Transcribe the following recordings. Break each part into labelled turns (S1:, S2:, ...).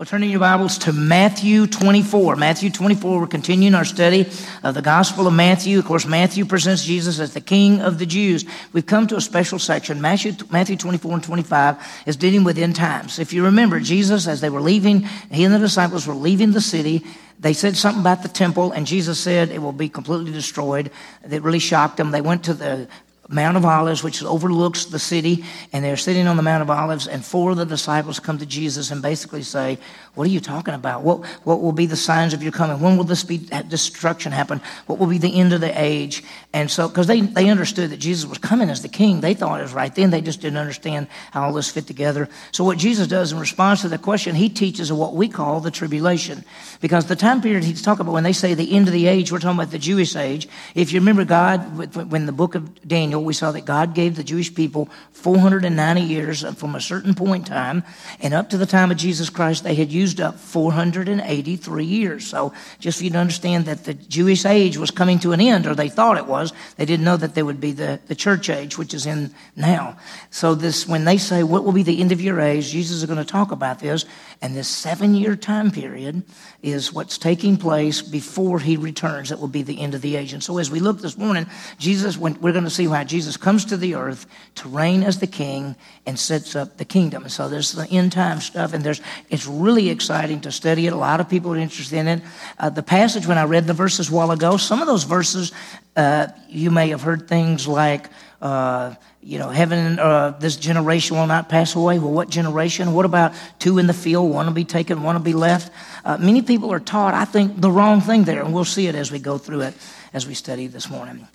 S1: Well, turning your Bibles to Matthew 24. Matthew 24, we're continuing our study of the Gospel of Matthew. Of course, Matthew presents Jesus as the King of the Jews. We've come to a special section. Matthew, Matthew 24 and 25 is dealing with end times. If you remember, Jesus, as they were leaving, he and the disciples were leaving the city, they said something about the temple, and Jesus said it will be completely destroyed. That really shocked them. They went to the Mount of Olives, which overlooks the city, and they're sitting on the Mount of Olives, and four of the disciples come to Jesus and basically say, What are you talking about? What, what will be the signs of your coming? When will this be, destruction happen? What will be the end of the age? And so, because they, they understood that Jesus was coming as the king, they thought it was right then. They just didn't understand how all this fit together. So, what Jesus does in response to the question, he teaches what we call the tribulation. Because the time period he's talking about, when they say the end of the age, we're talking about the Jewish age. If you remember, God, when the book of Daniel, we saw that God gave the Jewish people 490 years from a certain point in time, and up to the time of Jesus Christ, they had used up 483 years. So, just for you to understand that the Jewish age was coming to an end, or they thought it was, they didn't know that there would be the, the church age, which is in now. So, this when they say, What will be the end of your age? Jesus is going to talk about this, and this seven year time period is what's taking place before he returns. That will be the end of the age. And so, as we look this morning, Jesus, we're going to see how Jesus comes to the earth to reign as the king and sets up the kingdom. And so, there's the end time stuff, and there's it's really exciting to study it. A lot of people are interested in it. Uh, the passage, when I read the verses a while ago, some of those verses, uh, you may have heard things like, uh, you know, heaven, uh, this generation will not pass away. Well, what generation? What about two in the field? One will be taken, one will be left. Uh, many people are taught, I think, the wrong thing there, and we'll see it as we go through it as we study this morning.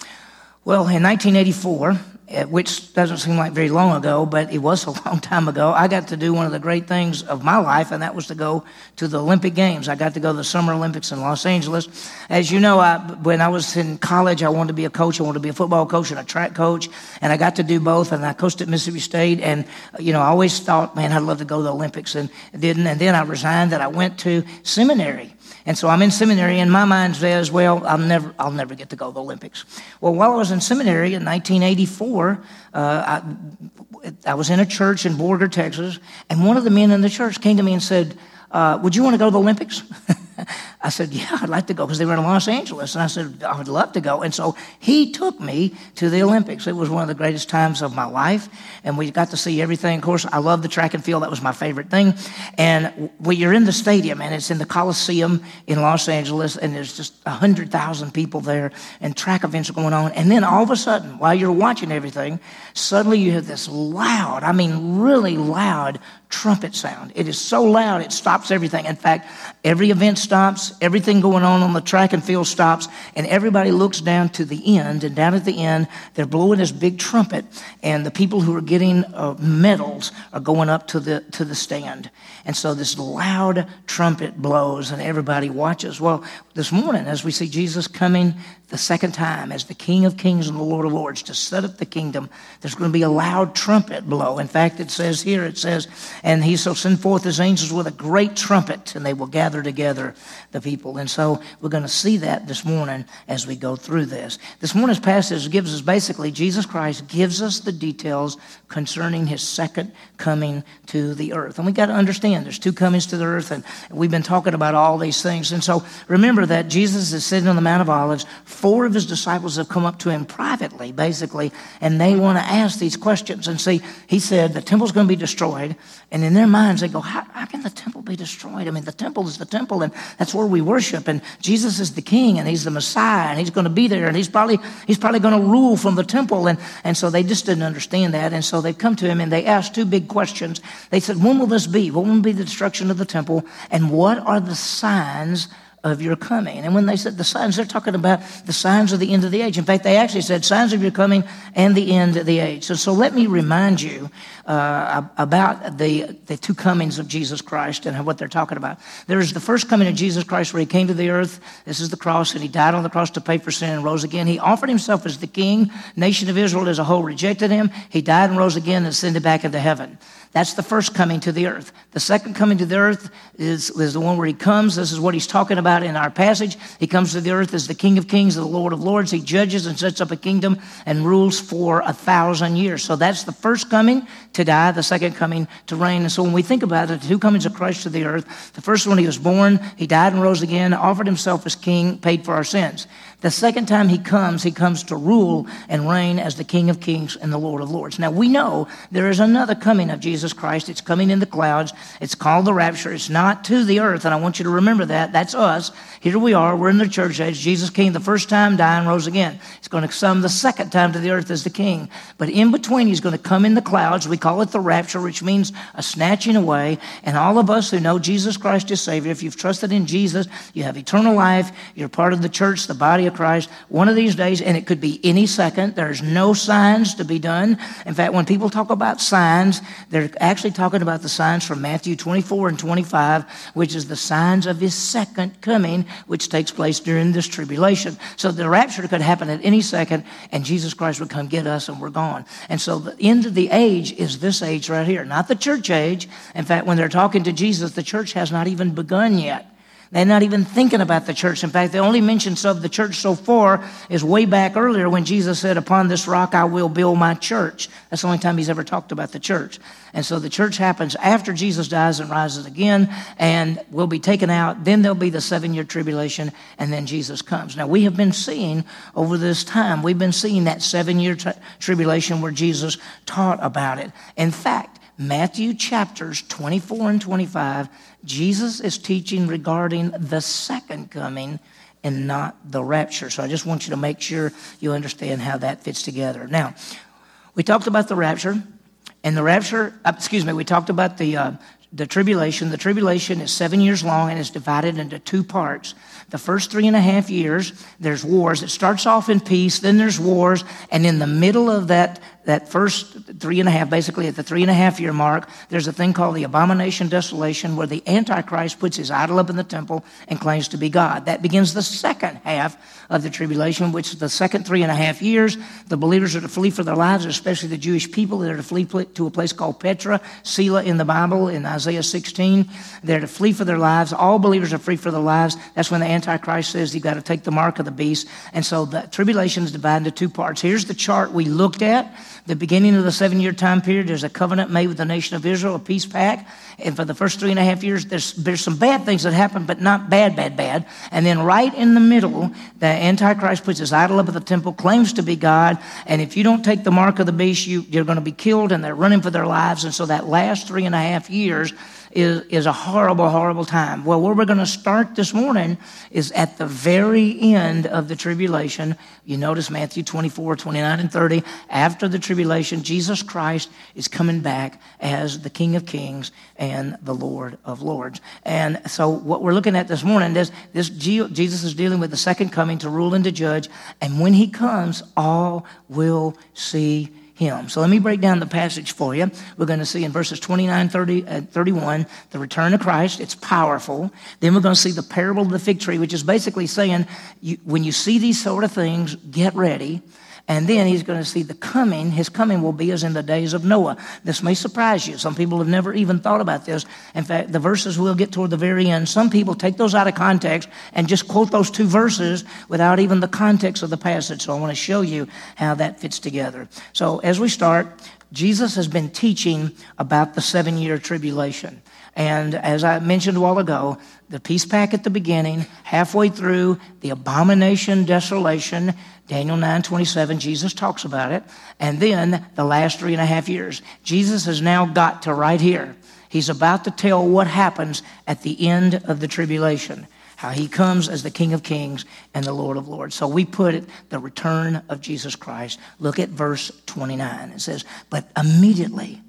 S1: Well, in 1984, Eh, which doesn't seem like very long ago, but it was a long time ago, I got to do one of the great things of my life, and that was to go to the Olympic Games. I got to go to the Summer Olympics in Los Angeles. As you know, I, when I was in college, I wanted to be a coach. I wanted to be a football coach and a track coach, and I got to do both. And I coached at Mississippi State, and you know, I always thought, man, I'd love to go to the Olympics, and didn't. And then I resigned, and I went to seminary. And so I'm in seminary, and my mind says, well, I'll never, I'll never get to go to the Olympics. Well, while I was in seminary in 1984, uh, I, I, was in a church in Borger, Texas, and one of the men in the church came to me and said, uh, would you want to go to the Olympics? I said, Yeah, I'd like to go because they were in Los Angeles. And I said, I would love to go. And so he took me to the Olympics. It was one of the greatest times of my life. And we got to see everything. Of course, I love the track and field. That was my favorite thing. And when you're in the stadium and it's in the Coliseum in Los Angeles and there's just 100,000 people there and track events are going on. And then all of a sudden, while you're watching everything, suddenly you hear this loud, I mean, really loud trumpet sound. It is so loud, it stops everything. In fact, every event stops, everything going on on the track and field stops, and everybody looks down to the end. And down at the end, they're blowing this big trumpet, and the people who are getting uh, medals are going up to the to the stand. And so this loud trumpet blows, and everybody watches. Well, this morning, as we see Jesus coming the second time as the King of Kings and the Lord of Lords to set up the kingdom, there's going to be a loud trumpet blow. In fact, it says here, it says, and he shall send forth his angels with a great trumpet, and they will gather together the people. And so we're going to see that this morning as we go through this. This morning's passage gives us basically Jesus Christ gives us the details concerning his second coming to the earth. And we got to understand there's two comings to the earth, and we've been talking about all these things. And so remember that Jesus is sitting on the Mount of Olives. Four of his disciples have come up to him privately, basically, and they want to ask these questions. And see, he said the temple's going to be destroyed. And in their minds, they go, how, how can the temple be destroyed? I mean, the temple is the temple, and that's where we worship. And Jesus is the king, and he's the Messiah, and he's going to be there, and he's probably, he's probably going to rule from the temple. And, and so they just didn't understand that. And so they've come to him and they asked two big questions. They said, When will this be? When will be the destruction of the temple? And what are the signs of your coming. And when they said the signs, they're talking about the signs of the end of the age. In fact, they actually said signs of your coming and the end of the age. So, so let me remind you uh, about the, the two comings of Jesus Christ and what they're talking about. There is the first coming of Jesus Christ where he came to the earth. This is the cross, and he died on the cross to pay for sin and rose again. He offered himself as the king. Nation of Israel as a whole rejected him. He died and rose again and ascended back into heaven. That's the first coming to the earth. The second coming to the earth is, is the one where he comes. This is what he's talking about in our passage. He comes to the earth as the King of Kings, the Lord of Lords. He judges and sets up a kingdom and rules for a thousand years. So that's the first coming to die, the second coming to reign. And so when we think about it, the two comings of Christ to the earth, the first one, he was born, he died and rose again, offered himself as king, paid for our sins. The second time he comes, he comes to rule and reign as the King of Kings and the Lord of Lords. Now we know there is another coming of Jesus Christ. It's coming in the clouds. It's called the rapture. It's not to the earth, and I want you to remember that. That's us. Here we are. We're in the church age. Jesus came the first time, died, and rose again. He's going to come the second time to the earth as the King. But in between, he's going to come in the clouds. We call it the rapture, which means a snatching away. And all of us who know Jesus Christ is Savior, if you've trusted in Jesus, you have eternal life. You're part of the church, the body of Christ. One of these days, and it could be any second, there's no signs to be done. In fact, when people talk about signs, they're actually talking about the signs from Matthew 24 and 25, which is the signs of his second coming, which takes place during this tribulation. So the rapture could happen at any second, and Jesus Christ would come get us, and we're gone. And so the end of the age is this age right here, not the church age. In fact, when they're talking to Jesus, the church has not even begun yet. They're not even thinking about the church. In fact, the only mentions of the church so far is way back earlier when Jesus said, Upon this rock I will build my church. That's the only time he's ever talked about the church. And so the church happens after Jesus dies and rises again and will be taken out. Then there'll be the seven year tribulation and then Jesus comes. Now we have been seeing over this time, we've been seeing that seven year tri- tribulation where Jesus taught about it. In fact, Matthew chapters 24 and 25 Jesus is teaching regarding the second coming and not the rapture. So I just want you to make sure you understand how that fits together. Now, we talked about the rapture, and the rapture, uh, excuse me, we talked about the, uh, the tribulation. The tribulation is seven years long and is divided into two parts. The first three and a half years, there's wars. It starts off in peace, then there's wars, and in the middle of that that first three and a half, basically at the three and a half year mark, there's a thing called the abomination desolation where the Antichrist puts his idol up in the temple and claims to be God. That begins the second half of the tribulation, which is the second three and a half years. The believers are to flee for their lives, especially the Jewish people. They're to flee to a place called Petra, Selah in the Bible, in Isaiah 16. They're to flee for their lives. All believers are free for their lives. That's when the Antichrist says you've got to take the mark of the beast. And so the tribulation is divided into two parts. Here's the chart we looked at the beginning of the seven year time period, there's a covenant made with the nation of Israel, a peace pact. And for the first three and a half years, there's, there's some bad things that happen, but not bad, bad, bad. And then right in the middle, the Antichrist puts his idol up at the temple, claims to be God. And if you don't take the mark of the beast, you, you're going to be killed, and they're running for their lives. And so that last three and a half years, is, is a horrible, horrible time. Well, where we're going to start this morning is at the very end of the tribulation. You notice Matthew 24, 29, and 30. After the tribulation, Jesus Christ is coming back as the King of Kings and the Lord of Lords. And so, what we're looking at this morning is this Jesus is dealing with the second coming to rule and to judge. And when he comes, all will see him. So let me break down the passage for you. We're going to see in verses 29, 30, and 31, the return of Christ. It's powerful. Then we're going to see the parable of the fig tree, which is basically saying you, when you see these sort of things, get ready. And then he's going to see the coming. His coming will be as in the days of Noah. This may surprise you. Some people have never even thought about this. In fact, the verses we'll get toward the very end, some people take those out of context and just quote those two verses without even the context of the passage. So I want to show you how that fits together. So as we start, Jesus has been teaching about the seven year tribulation. And as I mentioned a while ago, the peace pack at the beginning, halfway through, the abomination, desolation, Daniel 9 27, Jesus talks about it. And then the last three and a half years. Jesus has now got to right here. He's about to tell what happens at the end of the tribulation how he comes as the King of Kings and the Lord of Lords. So we put it the return of Jesus Christ. Look at verse 29. It says, But immediately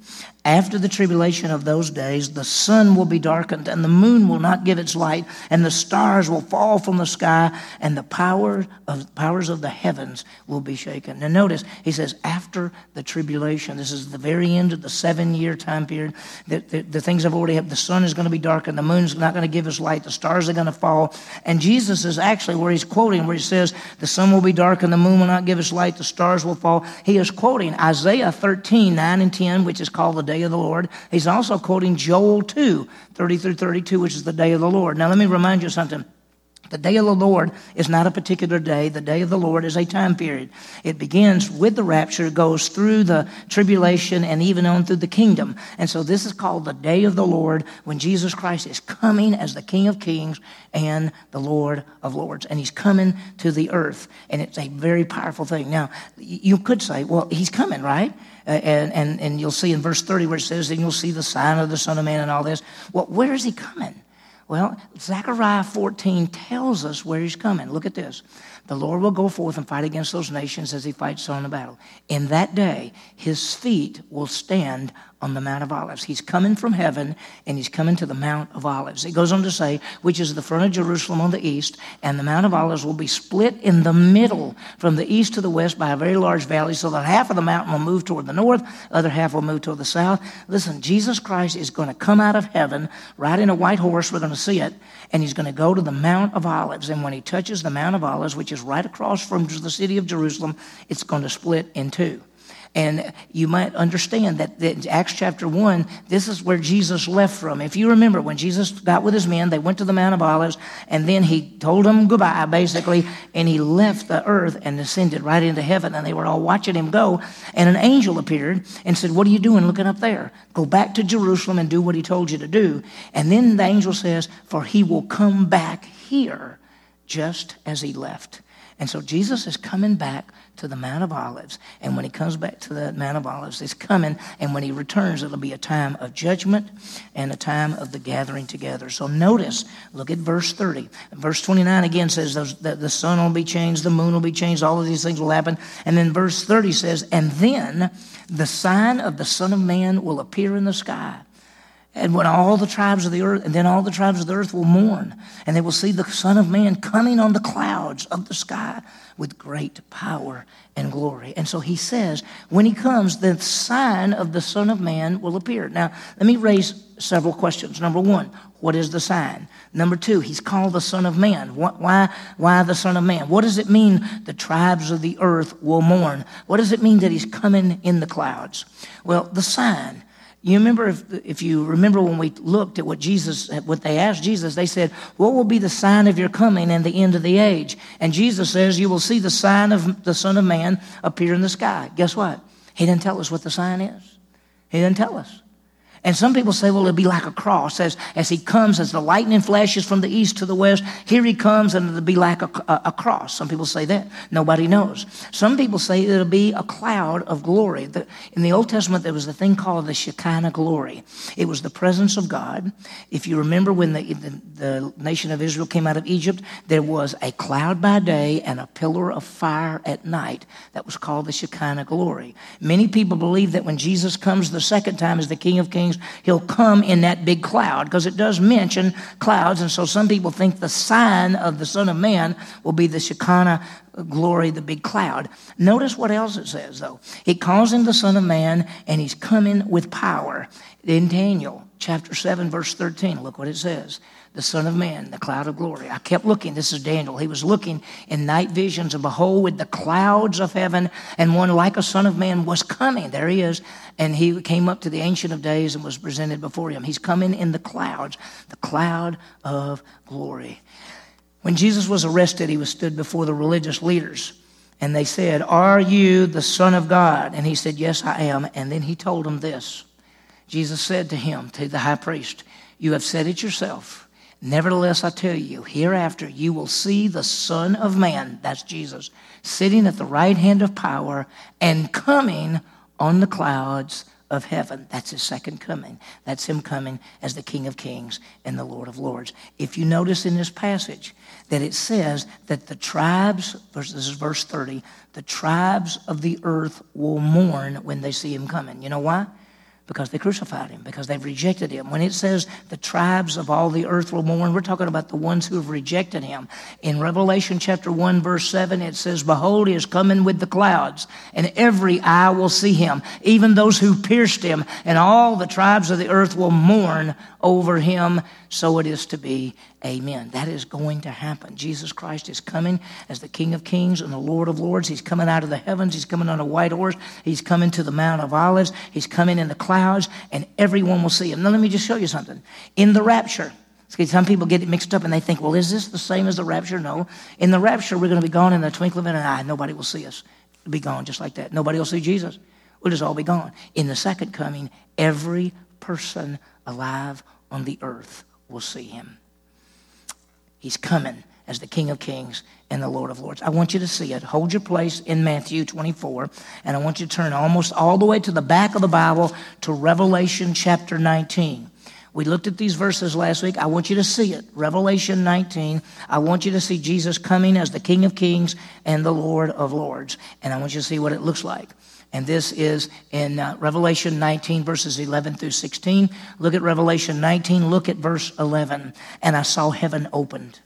S1: after the tribulation of those days, the sun will be darkened, and the moon will not give its light, and the stars will fall from the sky, and the power of, powers of the heavens will be shaken. Now, notice, he says, after the tribulation, this is the very end of the seven year time period. The, the, things have already happened. The sun is going to be darkened, the moon's not going to give its light, the stars are going to fall. And Jesus is actually where he's quoting, where he says, The sun will be darkened, the moon will not give its light, the stars will fall. He is quoting Isaiah 13, 9 and 10, which is called the day of the Lord. He's also quoting Joel 2, 30 through 32, which is the day of the Lord. Now, let me remind you something. The day of the Lord is not a particular day. The day of the Lord is a time period. It begins with the rapture, goes through the tribulation, and even on through the kingdom. And so this is called the day of the Lord when Jesus Christ is coming as the King of Kings and the Lord of Lords. And he's coming to the earth. And it's a very powerful thing. Now, you could say, well, he's coming, right? And, and, and you'll see in verse 30 where it says, and you'll see the sign of the Son of Man and all this. Well, where is he coming? Well, Zechariah 14 tells us where he's coming. Look at this. The Lord will go forth and fight against those nations as he fights on the battle. In that day, his feet will stand on the Mount of Olives. He's coming from heaven and he's coming to the Mount of Olives. It goes on to say, which is the front of Jerusalem on the east, and the Mount of Olives will be split in the middle from the east to the west by a very large valley, so that half of the mountain will move toward the north, other half will move toward the south. Listen, Jesus Christ is going to come out of heaven riding a white horse. We're going to see it, and he's going to go to the Mount of Olives. And when he touches the Mount of Olives, which is right across from the city of Jerusalem, it's going to split in two. And you might understand that, that Acts chapter 1, this is where Jesus left from. If you remember, when Jesus got with his men, they went to the Mount of Olives, and then he told them goodbye, basically, and he left the earth and ascended right into heaven. And they were all watching him go. And an angel appeared and said, What are you doing looking up there? Go back to Jerusalem and do what he told you to do. And then the angel says, For he will come back here just as he left. And so Jesus is coming back to the Mount of Olives. And when he comes back to the Mount of Olives, he's coming. And when he returns, it'll be a time of judgment and a time of the gathering together. So notice, look at verse 30. Verse 29 again says that the sun will be changed, the moon will be changed, all of these things will happen. And then verse 30 says, And then the sign of the Son of Man will appear in the sky. And when all the tribes of the earth, and then all the tribes of the earth will mourn, and they will see the Son of Man coming on the clouds of the sky with great power and glory. And so he says, when he comes, the sign of the Son of Man will appear. Now, let me raise several questions. Number one, what is the sign? Number two, he's called the Son of Man. Why, why the Son of Man? What does it mean the tribes of the earth will mourn? What does it mean that he's coming in the clouds? Well, the sign you remember if, if you remember when we looked at what Jesus, what they asked Jesus, they said, What will be the sign of your coming and the end of the age? And Jesus says, You will see the sign of the Son of Man appear in the sky. Guess what? He didn't tell us what the sign is. He didn't tell us. And some people say, well, it'll be like a cross as, as he comes, as the lightning flashes from the east to the west. Here he comes, and it'll be like a, a, a cross. Some people say that. Nobody knows. Some people say it'll be a cloud of glory. The, in the Old Testament, there was a thing called the Shekinah glory. It was the presence of God. If you remember when the, the, the nation of Israel came out of Egypt, there was a cloud by day and a pillar of fire at night. That was called the Shekinah glory. Many people believe that when Jesus comes the second time as the King of Kings, he'll come in that big cloud because it does mention clouds. And so some people think the sign of the Son of Man will be the Shekinah glory, the big cloud. Notice what else it says, though. It calls him the Son of Man, and he's coming with power. In Daniel chapter 7, verse 13, look what it says the Son of Man, the cloud of glory. I kept looking. This is Daniel. He was looking in night visions, and behold, with the clouds of heaven, and one like a Son of Man was coming. There he is. And he came up to the Ancient of Days and was presented before him. He's coming in the clouds, the cloud of glory. When Jesus was arrested, he was stood before the religious leaders. And they said, Are you the Son of God? And he said, Yes, I am. And then he told them this Jesus said to him, to the high priest, You have said it yourself. Nevertheless, I tell you, hereafter you will see the Son of Man, that's Jesus, sitting at the right hand of power and coming on the clouds of heaven. That's his second coming. That's him coming as the King of Kings and the Lord of Lords. If you notice in this passage that it says that the tribes, this is verse 30, the tribes of the earth will mourn when they see him coming. You know why? Because they crucified him, because they've rejected him. When it says the tribes of all the earth will mourn, we're talking about the ones who have rejected him. In Revelation chapter 1, verse 7, it says, Behold, he is coming with the clouds, and every eye will see him, even those who pierced him, and all the tribes of the earth will mourn over him. So it is to be. Amen. That is going to happen. Jesus Christ is coming as the King of Kings and the Lord of Lords. He's coming out of the heavens. He's coming on a white horse. He's coming to the Mount of Olives. He's coming in the clouds, and everyone will see him. Now, let me just show you something. In the rapture, some people get it mixed up and they think, well, is this the same as the rapture? No. In the rapture, we're going to be gone in the twinkling of an eye. Nobody will see us. We'll be gone just like that. Nobody will see Jesus. We'll just all be gone. In the second coming, every person alive on the earth will see him. He's coming as the King of Kings and the Lord of Lords. I want you to see it. Hold your place in Matthew 24, and I want you to turn almost all the way to the back of the Bible to Revelation chapter 19. We looked at these verses last week. I want you to see it. Revelation 19. I want you to see Jesus coming as the King of Kings and the Lord of Lords. And I want you to see what it looks like. And this is in uh, Revelation 19, verses 11 through 16. Look at Revelation 19. Look at verse 11. And I saw heaven opened.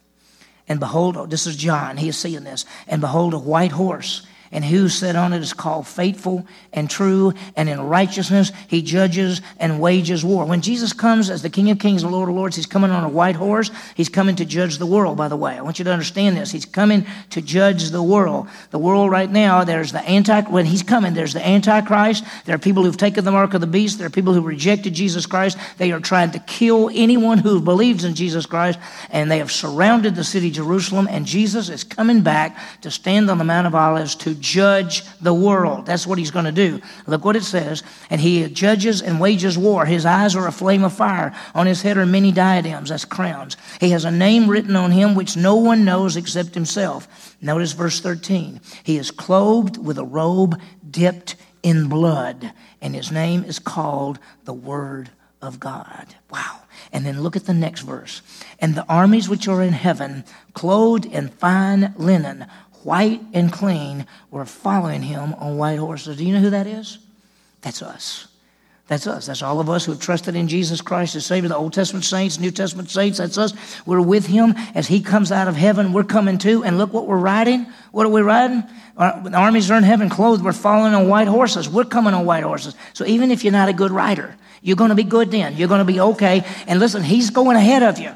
S1: And behold, oh, this is John. He is seeing this. And behold, a white horse and who sat on it is called faithful and true, and in righteousness he judges and wages war. When Jesus comes as the King of Kings and Lord of Lords, he's coming on a white horse. He's coming to judge the world, by the way. I want you to understand this. He's coming to judge the world. The world right now, there's the anti, when he's coming, there's the Antichrist. There are people who've taken the mark of the beast. There are people who rejected Jesus Christ. They are trying to kill anyone who believes in Jesus Christ, and they have surrounded the city Jerusalem, and Jesus is coming back to stand on the Mount of Olives to judge the world. That's what he's going to do. Look what it says. And he judges and wages war. His eyes are a flame of fire. On his head are many diadems. That's crowns. He has a name written on him which no one knows except himself. Notice verse 13. He is clothed with a robe dipped in blood, and his name is called the Word of God. Wow. And then look at the next verse. And the armies which are in heaven, clothed in fine linen, white and clean, were following him on white horses. Do you know who that is? That's us. That's us. That's all of us who have trusted in Jesus Christ as Savior. The Old Testament saints, New Testament saints, that's us. We're with Him as He comes out of heaven. We're coming too. And look what we're riding. What are we riding? Our, the armies are in heaven clothed. We're following on white horses. We're coming on white horses. So even if you're not a good rider, you're going to be good then. You're going to be okay. And listen, He's going ahead of you.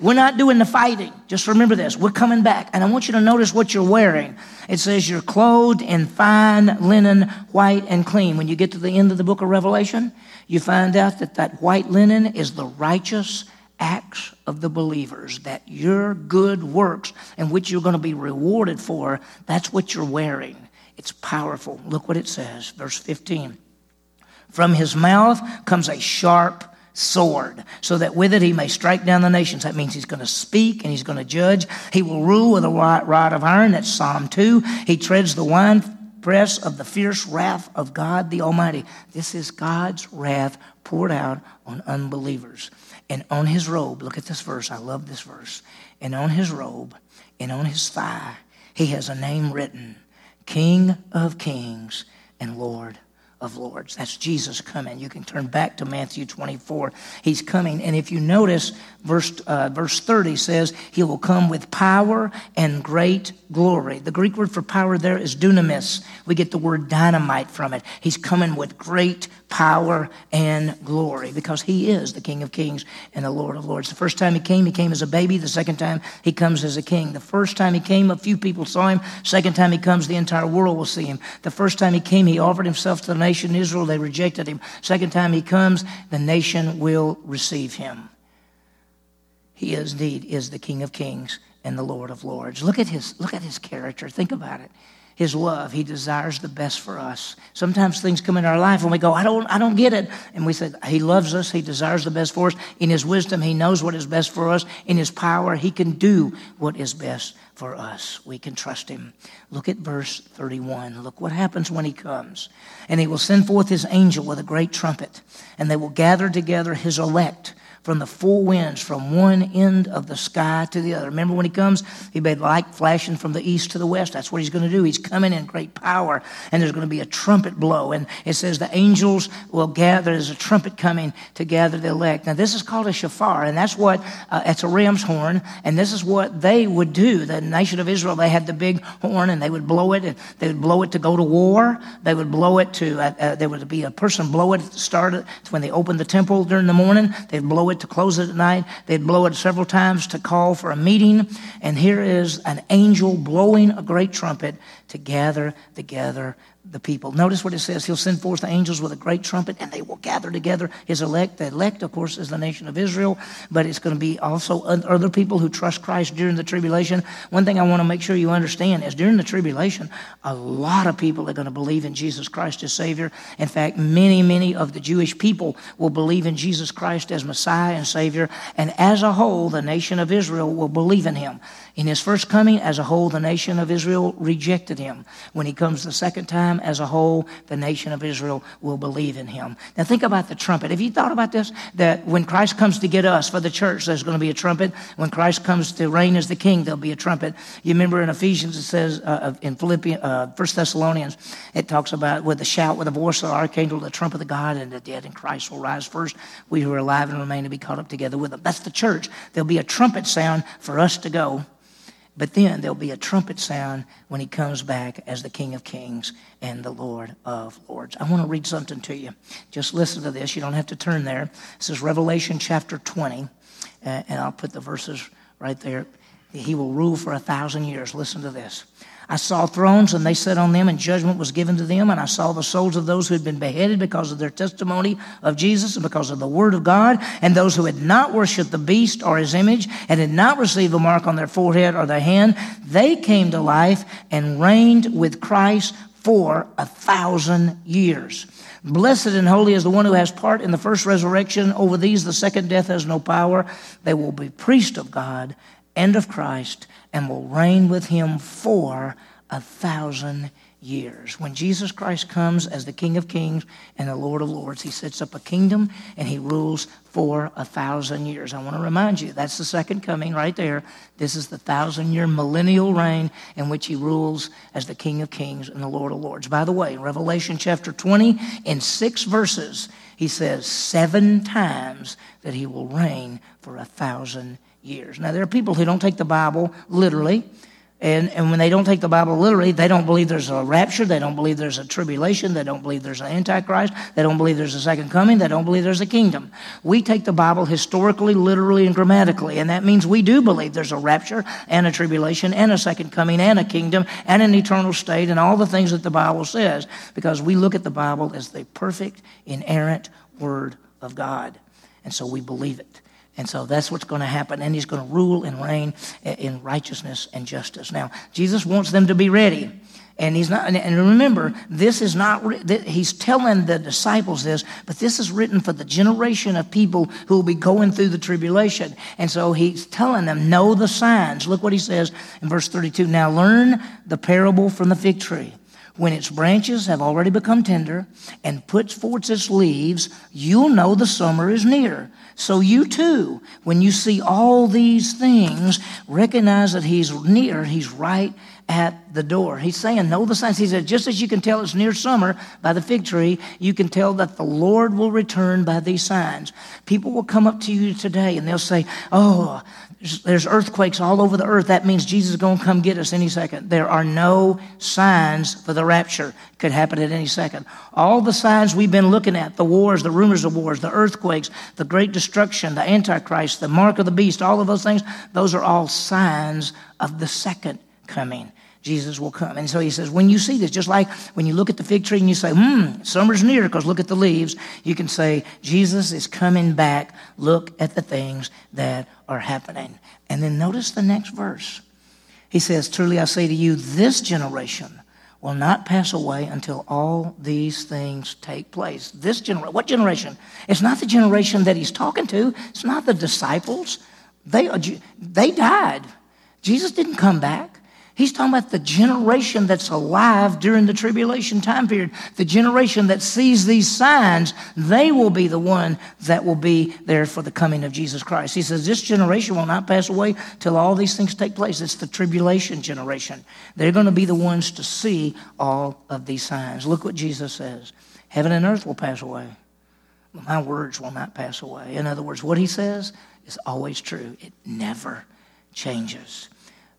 S1: We're not doing the fighting. Just remember this. We're coming back. And I want you to notice what you're wearing. It says you're clothed in fine linen, white and clean. When you get to the end of the book of Revelation, you find out that that white linen is the righteous acts of the believers, that your good works in which you're going to be rewarded for, that's what you're wearing. It's powerful. Look what it says, verse 15. From his mouth comes a sharp sword, so that with it he may strike down the nations. That means he's going to speak and he's going to judge. He will rule with a rod of iron. That's Psalm 2. He treads the wine press of the fierce wrath of God the Almighty. This is God's wrath poured out on unbelievers. And on his robe, look at this verse. I love this verse. And on his robe and on his thigh, he has a name written King of Kings and Lord of Lords. That's Jesus coming. You can turn back to Matthew 24. He's coming. And if you notice, verse, uh, verse 30 says, He will come with power and great glory. The Greek word for power there is dunamis. We get the word dynamite from it. He's coming with great power and glory because he is the King of Kings and the Lord of Lords. The first time he came, he came as a baby. The second time, he comes as a king. The first time he came, a few people saw him. Second time he comes, the entire world will see him. The first time he came, he offered himself to the nation Israel. They rejected him. Second time he comes, the nation will receive him. He is indeed is the King of Kings and the Lord of Lords. Look at his look at his character. Think about it his love. He desires the best for us. Sometimes things come in our life and we go, I don't, I don't get it. And we say, He loves us. He desires the best for us. In His wisdom, He knows what is best for us. In His power, He can do what is best for us. We can trust Him. Look at verse 31. Look what happens when He comes. And He will send forth His angel with a great trumpet, and they will gather together His elect from the four winds from one end of the sky to the other. Remember when he comes, he made light flashing from the east to the west. That's what he's going to do. He's coming in great power, and there's going to be a trumpet blow. And it says the angels will gather. There's a trumpet coming to gather the elect. Now, this is called a shofar, and that's what, uh, it's a ram's horn, and this is what they would do. The nation of Israel, they had the big horn, and they would blow it, and they would blow it to go to war. They would blow it to, uh, uh, there would be a person blow it at the start, of, when they opened the temple during the morning. They'd blow it it to close it at night. They'd blow it several times to call for a meeting. And here is an angel blowing a great trumpet to gather together the people. Notice what it says. He'll send forth the angels with a great trumpet, and they will gather together his elect. The elect, of course, is the nation of Israel, but it's going to be also other people who trust Christ during the tribulation. One thing I want to make sure you understand is during the tribulation, a lot of people are going to believe in Jesus Christ as Savior. In fact, many, many of the Jewish people will believe in Jesus Christ as Messiah and Savior, and as a whole, the nation of Israel will believe in him. In his first coming, as a whole, the nation of Israel rejected him. When he comes the second time, as a whole, the nation of Israel will believe in him. Now, think about the trumpet. Have you thought about this? That when Christ comes to get us for the church, there's going to be a trumpet. When Christ comes to reign as the king, there'll be a trumpet. You remember in Ephesians, it says, uh, in Philippians, uh, First Thessalonians, it talks about with a shout, with a voice of the archangel, the trumpet of God, and the dead in Christ will rise first. We who are alive and remain to be caught up together with them. That's the church. There'll be a trumpet sound for us to go but then there'll be a trumpet sound when he comes back as the King of Kings and the Lord of Lords. I want to read something to you. Just listen to this. You don't have to turn there. This is Revelation chapter 20, uh, and I'll put the verses right there. He will rule for a thousand years. Listen to this. I saw thrones and they sat on them, and judgment was given to them. And I saw the souls of those who had been beheaded because of their testimony of Jesus and because of the word of God, and those who had not worshiped the beast or his image and had not received a mark on their forehead or their hand. They came to life and reigned with Christ for a thousand years. Blessed and holy is the one who has part in the first resurrection. Over these, the second death has no power. They will be priests of God and of Christ and will reign with him for a thousand years. When Jesus Christ comes as the King of Kings and the Lord of Lords, he sets up a kingdom and he rules for a thousand years. I want to remind you that's the second coming right there. This is the thousand year millennial reign in which he rules as the King of Kings and the Lord of Lords. By the way, Revelation chapter 20, in six verses, he says seven times that he will reign for a thousand years. Now, there are people who don't take the Bible literally. And, and when they don't take the Bible literally, they don't believe there's a rapture. They don't believe there's a tribulation. They don't believe there's an antichrist. They don't believe there's a second coming. They don't believe there's a kingdom. We take the Bible historically, literally, and grammatically. And that means we do believe there's a rapture and a tribulation and a second coming and a kingdom and an eternal state and all the things that the Bible says because we look at the Bible as the perfect, inerrant Word of God. And so we believe it. And so that's what's going to happen. And he's going to rule and reign in righteousness and justice. Now, Jesus wants them to be ready. And he's not, and remember, this is not, he's telling the disciples this, but this is written for the generation of people who will be going through the tribulation. And so he's telling them, know the signs. Look what he says in verse 32. Now learn the parable from the fig tree. When its branches have already become tender and puts forth its leaves, you'll know the summer is near. So you too, when you see all these things, recognize that he's near, he's right at the door. He's saying, know the signs. He said, just as you can tell it's near summer by the fig tree, you can tell that the Lord will return by these signs. People will come up to you today and they'll say, oh, there's earthquakes all over the earth. That means Jesus is going to come get us any second. There are no signs for the rapture. Could happen at any second. All the signs we've been looking at, the wars, the rumors of wars, the earthquakes, the great destruction, the Antichrist, the mark of the beast, all of those things, those are all signs of the second coming. Jesus will come. And so he says, when you see this, just like when you look at the fig tree and you say, hmm, summer's near because look at the leaves, you can say, Jesus is coming back. Look at the things that are happening. And then notice the next verse. He says, Truly I say to you, this generation will not pass away until all these things take place. This generation, what generation? It's not the generation that he's talking to. It's not the disciples. They, they died. Jesus didn't come back. He's talking about the generation that's alive during the tribulation time period. The generation that sees these signs, they will be the one that will be there for the coming of Jesus Christ. He says, This generation will not pass away till all these things take place. It's the tribulation generation. They're going to be the ones to see all of these signs. Look what Jesus says Heaven and earth will pass away. But my words will not pass away. In other words, what he says is always true, it never changes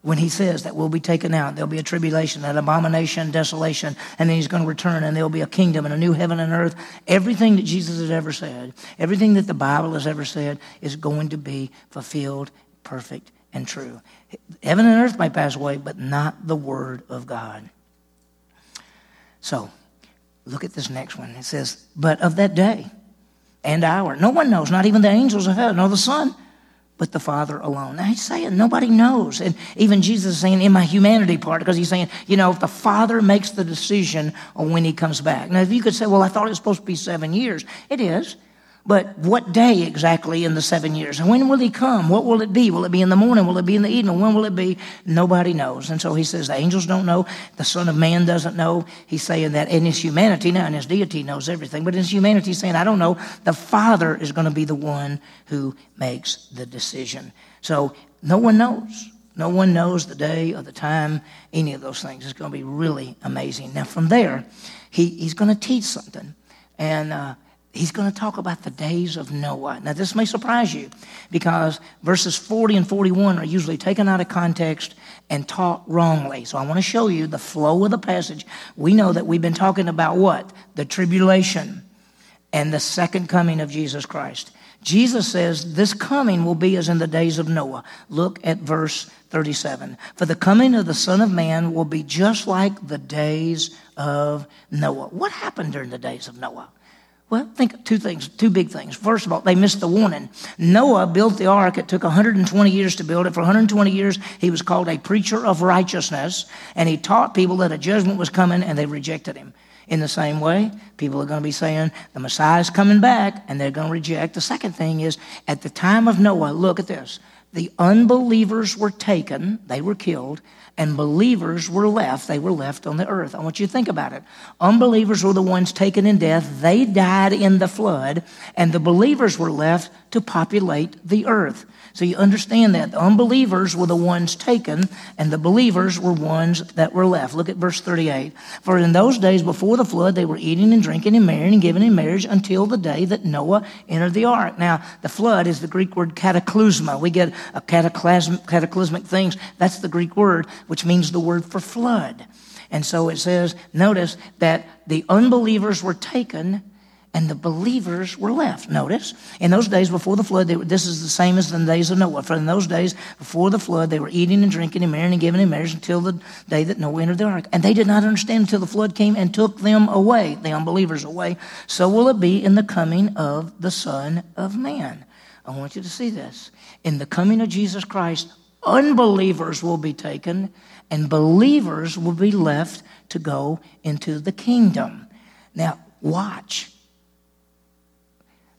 S1: when he says that we'll be taken out, there'll be a tribulation, an abomination, desolation, and then he's going to return and there'll be a kingdom and a new heaven and earth. Everything that Jesus has ever said, everything that the Bible has ever said is going to be fulfilled, perfect, and true. Heaven and earth may pass away, but not the word of God. So, look at this next one. It says, But of that day and hour, no one knows, not even the angels of heaven, nor the Son, but the Father alone. Now he's saying nobody knows. And even Jesus is saying in my humanity part, because he's saying, you know, if the Father makes the decision on when he comes back. Now, if you could say, well, I thought it was supposed to be seven years, it is. But what day exactly in the seven years? And when will he come? What will it be? Will it be in the morning? Will it be in the evening? When will it be? Nobody knows. And so he says the angels don't know. The Son of Man doesn't know. He's saying that in his humanity, now in his deity knows everything, but in his humanity he's saying, I don't know. The Father is going to be the one who makes the decision. So no one knows. No one knows the day or the time, any of those things. It's going to be really amazing. Now from there, he, he's going to teach something. And, uh, he's going to talk about the days of Noah. Now, this may surprise you because verses 40 and 41 are usually taken out of context and taught wrongly. So, I want to show you the flow of the passage. We know that we've been talking about what? The tribulation and the second coming of Jesus Christ. Jesus says this coming will be as in the days of Noah. Look at verse 37. For the coming of the Son of Man will be just like the days of Noah. What happened during the days of Noah? Well, think two things, two big things. First of all, they missed the warning. Noah built the ark. It took 120 years to build it. For 120 years, he was called a preacher of righteousness, and he taught people that a judgment was coming, and they rejected him. In the same way, people are going to be saying the Messiah is coming back, and they're going to reject. The second thing is, at the time of Noah, look at this. The unbelievers were taken, they were killed, and believers were left. They were left on the earth. I want you to think about it. Unbelievers were the ones taken in death. They died in the flood, and the believers were left to populate the earth. So you understand that. The unbelievers were the ones taken, and the believers were ones that were left. Look at verse 38. For in those days before the flood, they were eating and drinking and marrying and giving in marriage until the day that Noah entered the ark. Now, the flood is the Greek word cataclysma. We get a cataclysm, cataclysmic things. That's the Greek word, which means the word for flood. And so it says, notice that the unbelievers were taken and the believers were left. Notice, in those days before the flood, were, this is the same as the days of Noah. For in those days before the flood, they were eating and drinking and marrying and giving in marriage until the day that Noah entered the ark. And they did not understand until the flood came and took them away, the unbelievers away. So will it be in the coming of the Son of Man. I want you to see this. In the coming of Jesus Christ, unbelievers will be taken and believers will be left to go into the kingdom. Now, watch.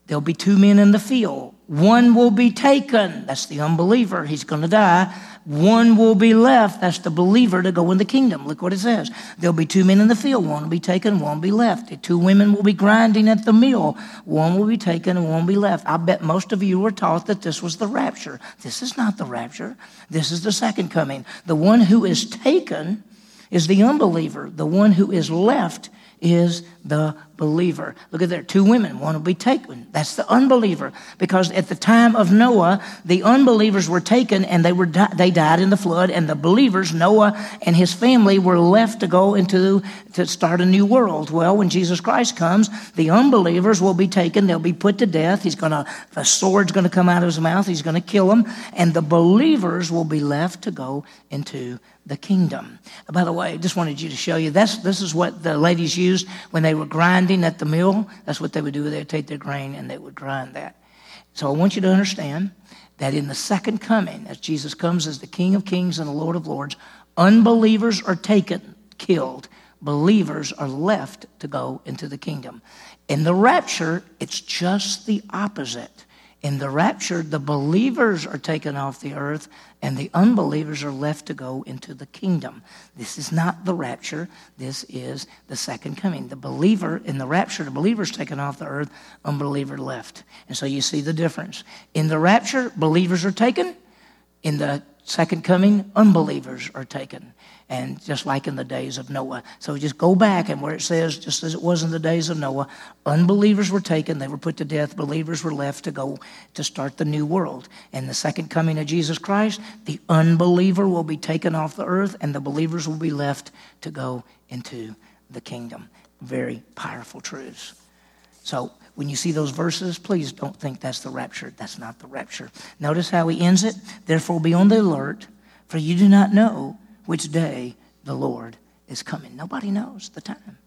S1: There'll be two men in the field. One will be taken. That's the unbeliever. He's going to die. One will be left. That's the believer to go in the kingdom. Look what it says. There'll be two men in the field. One will be taken, one will be left. The two women will be grinding at the mill. One will be taken and one will be left. I bet most of you were taught that this was the rapture. This is not the rapture. This is the second coming. The one who is taken is the unbeliever. The one who is left is the believer. Look at there, two women, one will be taken. That's the unbeliever. Because at the time of Noah, the unbelievers were taken and they were they died in the flood, and the believers, Noah and his family, were left to go into to start a new world. Well, when Jesus Christ comes, the unbelievers will be taken, they'll be put to death. He's gonna the sword's gonna come out of his mouth, he's gonna kill them, and the believers will be left to go into the kingdom. By the way, I just wanted you to show you that's this is what the ladies used when they were grinding at the mill. That's what they would do. They'd take their grain and they would grind that. So I want you to understand that in the second coming, as Jesus comes as the King of Kings and the Lord of Lords, unbelievers are taken, killed. Believers are left to go into the kingdom. In the rapture, it's just the opposite. In the rapture, the believers are taken off the earth and the unbelievers are left to go into the kingdom. This is not the rapture. This is the second coming. The believer in the rapture, the believer's taken off the earth, unbeliever left. And so you see the difference. In the rapture, believers are taken. In the second coming, unbelievers are taken and just like in the days of Noah. So just go back and where it says, just as it was in the days of Noah, unbelievers were taken, they were put to death, believers were left to go to start the new world. And the second coming of Jesus Christ, the unbeliever will be taken off the earth and the believers will be left to go into the kingdom. Very powerful truths. So when you see those verses, please don't think that's the rapture. That's not the rapture. Notice how he ends it. Therefore, be on the alert, for you do not know which day the Lord is coming. Nobody knows the time.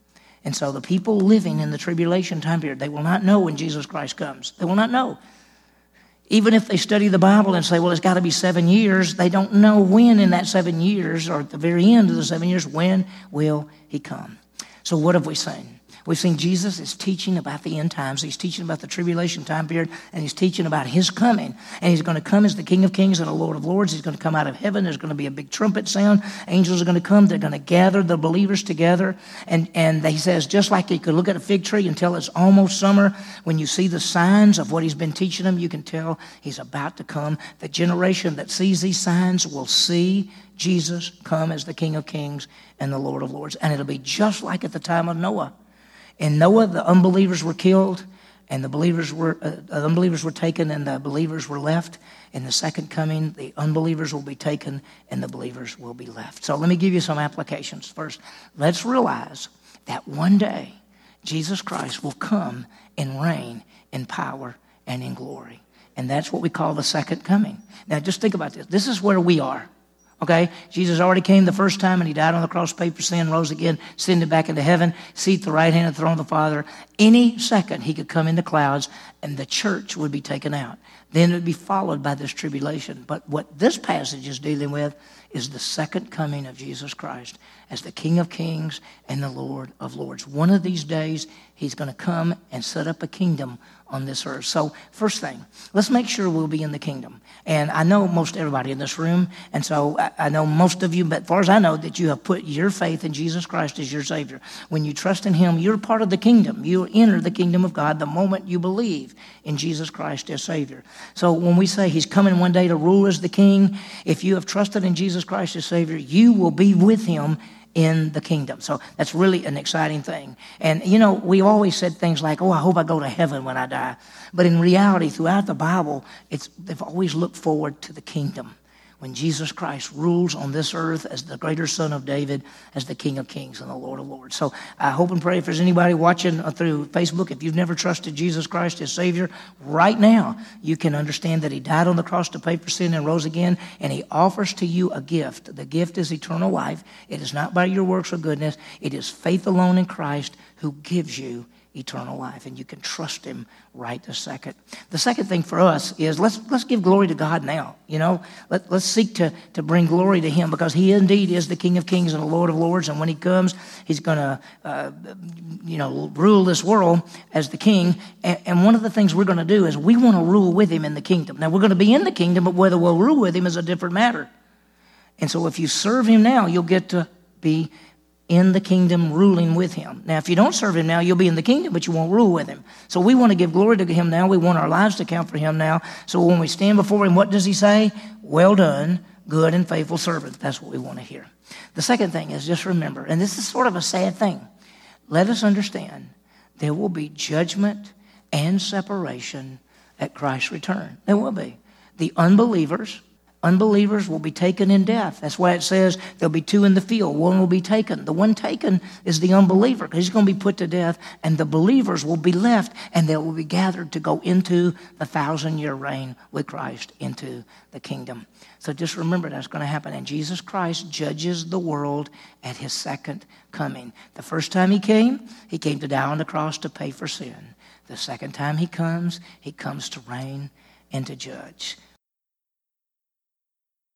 S1: And so the people living in the tribulation time period, they will not know when Jesus Christ comes. They will not know. Even if they study the Bible and say, well, it's got to be seven years, they don't know when in that seven years or at the very end of the seven years, when will he come? So, what have we seen? We've seen Jesus is teaching about the end times. He's teaching about the tribulation time period, and he's teaching about his coming. And he's going to come as the King of Kings and the Lord of Lords. He's going to come out of heaven. There's going to be a big trumpet sound. Angels are going to come. They're going to gather the believers together. And, and he says, just like you could look at a fig tree and tell it's almost summer, when you see the signs of what he's been teaching them, you can tell he's about to come. The generation that sees these signs will see Jesus come as the King of Kings and the Lord of Lords. And it'll be just like at the time of Noah. In Noah, the unbelievers were killed, and the believers were uh, the unbelievers were taken, and the believers were left. In the second coming, the unbelievers will be taken, and the believers will be left. So let me give you some applications. First, let's realize that one day Jesus Christ will come and reign in power and in glory. And that's what we call the second coming. Now, just think about this. This is where we are. Okay? Jesus already came the first time and he died on the cross, paid for sin, rose again, ascended back into heaven, seat the right hand of the throne of the Father. Any second he could come in the clouds and the church would be taken out. Then it would be followed by this tribulation. But what this passage is dealing with is the second coming of Jesus Christ as the King of Kings and the Lord of Lords. One of these days, he's going to come and set up a kingdom on this earth. So, first thing, let's make sure we'll be in the kingdom. And I know most everybody in this room, and so I know most of you, but as far as I know, that you have put your faith in Jesus Christ as your Savior. When you trust in Him, you're part of the kingdom. You enter the kingdom of God the moment you believe in Jesus Christ as Savior. So, when we say He's coming one day to rule as the King, if you have trusted in Jesus Christ as Savior, you will be with Him in the kingdom. So that's really an exciting thing. And you know, we always said things like, "Oh, I hope I go to heaven when I die." But in reality, throughout the Bible, it's they've always looked forward to the kingdom when Jesus Christ rules on this earth as the greater son of David, as the King of Kings and the Lord of Lords. So I hope and pray if there's anybody watching uh, through Facebook, if you've never trusted Jesus Christ as Savior, right now you can understand that He died on the cross to pay for sin and rose again, and He offers to you a gift. The gift is eternal life. It is not by your works or goodness, it is faith alone in Christ who gives you eternal life, and you can trust Him right this second. The second thing for us is let's let's give glory to God now. You know, let, let's seek to to bring glory to Him because He indeed is the King of Kings and the Lord of Lords, and when He comes, He's going to uh, you know rule this world as the King. And, and one of the things we're going to do is we want to rule with Him in the kingdom. Now we're going to be in the kingdom, but whether we'll rule with Him is a different matter. And so if you serve Him now, you'll get to be in the kingdom ruling with him. Now, if you don't serve him now, you'll be in the kingdom, but you won't rule with him. So we want to give glory to him now. We want our lives to count for him now. So when we stand before him, what does he say? Well done, good and faithful servant. That's what we want to hear. The second thing is just remember, and this is sort of a sad thing. Let us understand there will be judgment and separation at Christ's return. There will be. The unbelievers, Unbelievers will be taken in death. That's why it says there'll be two in the field. One will be taken. The one taken is the unbeliever he's going to be put to death, and the believers will be left, and they will be gathered to go into the thousand year reign with Christ into the kingdom. So just remember that's going to happen. And Jesus Christ judges the world at his second coming. The first time he came, he came to die on the cross to pay for sin. The second time he comes, he comes to reign and to judge.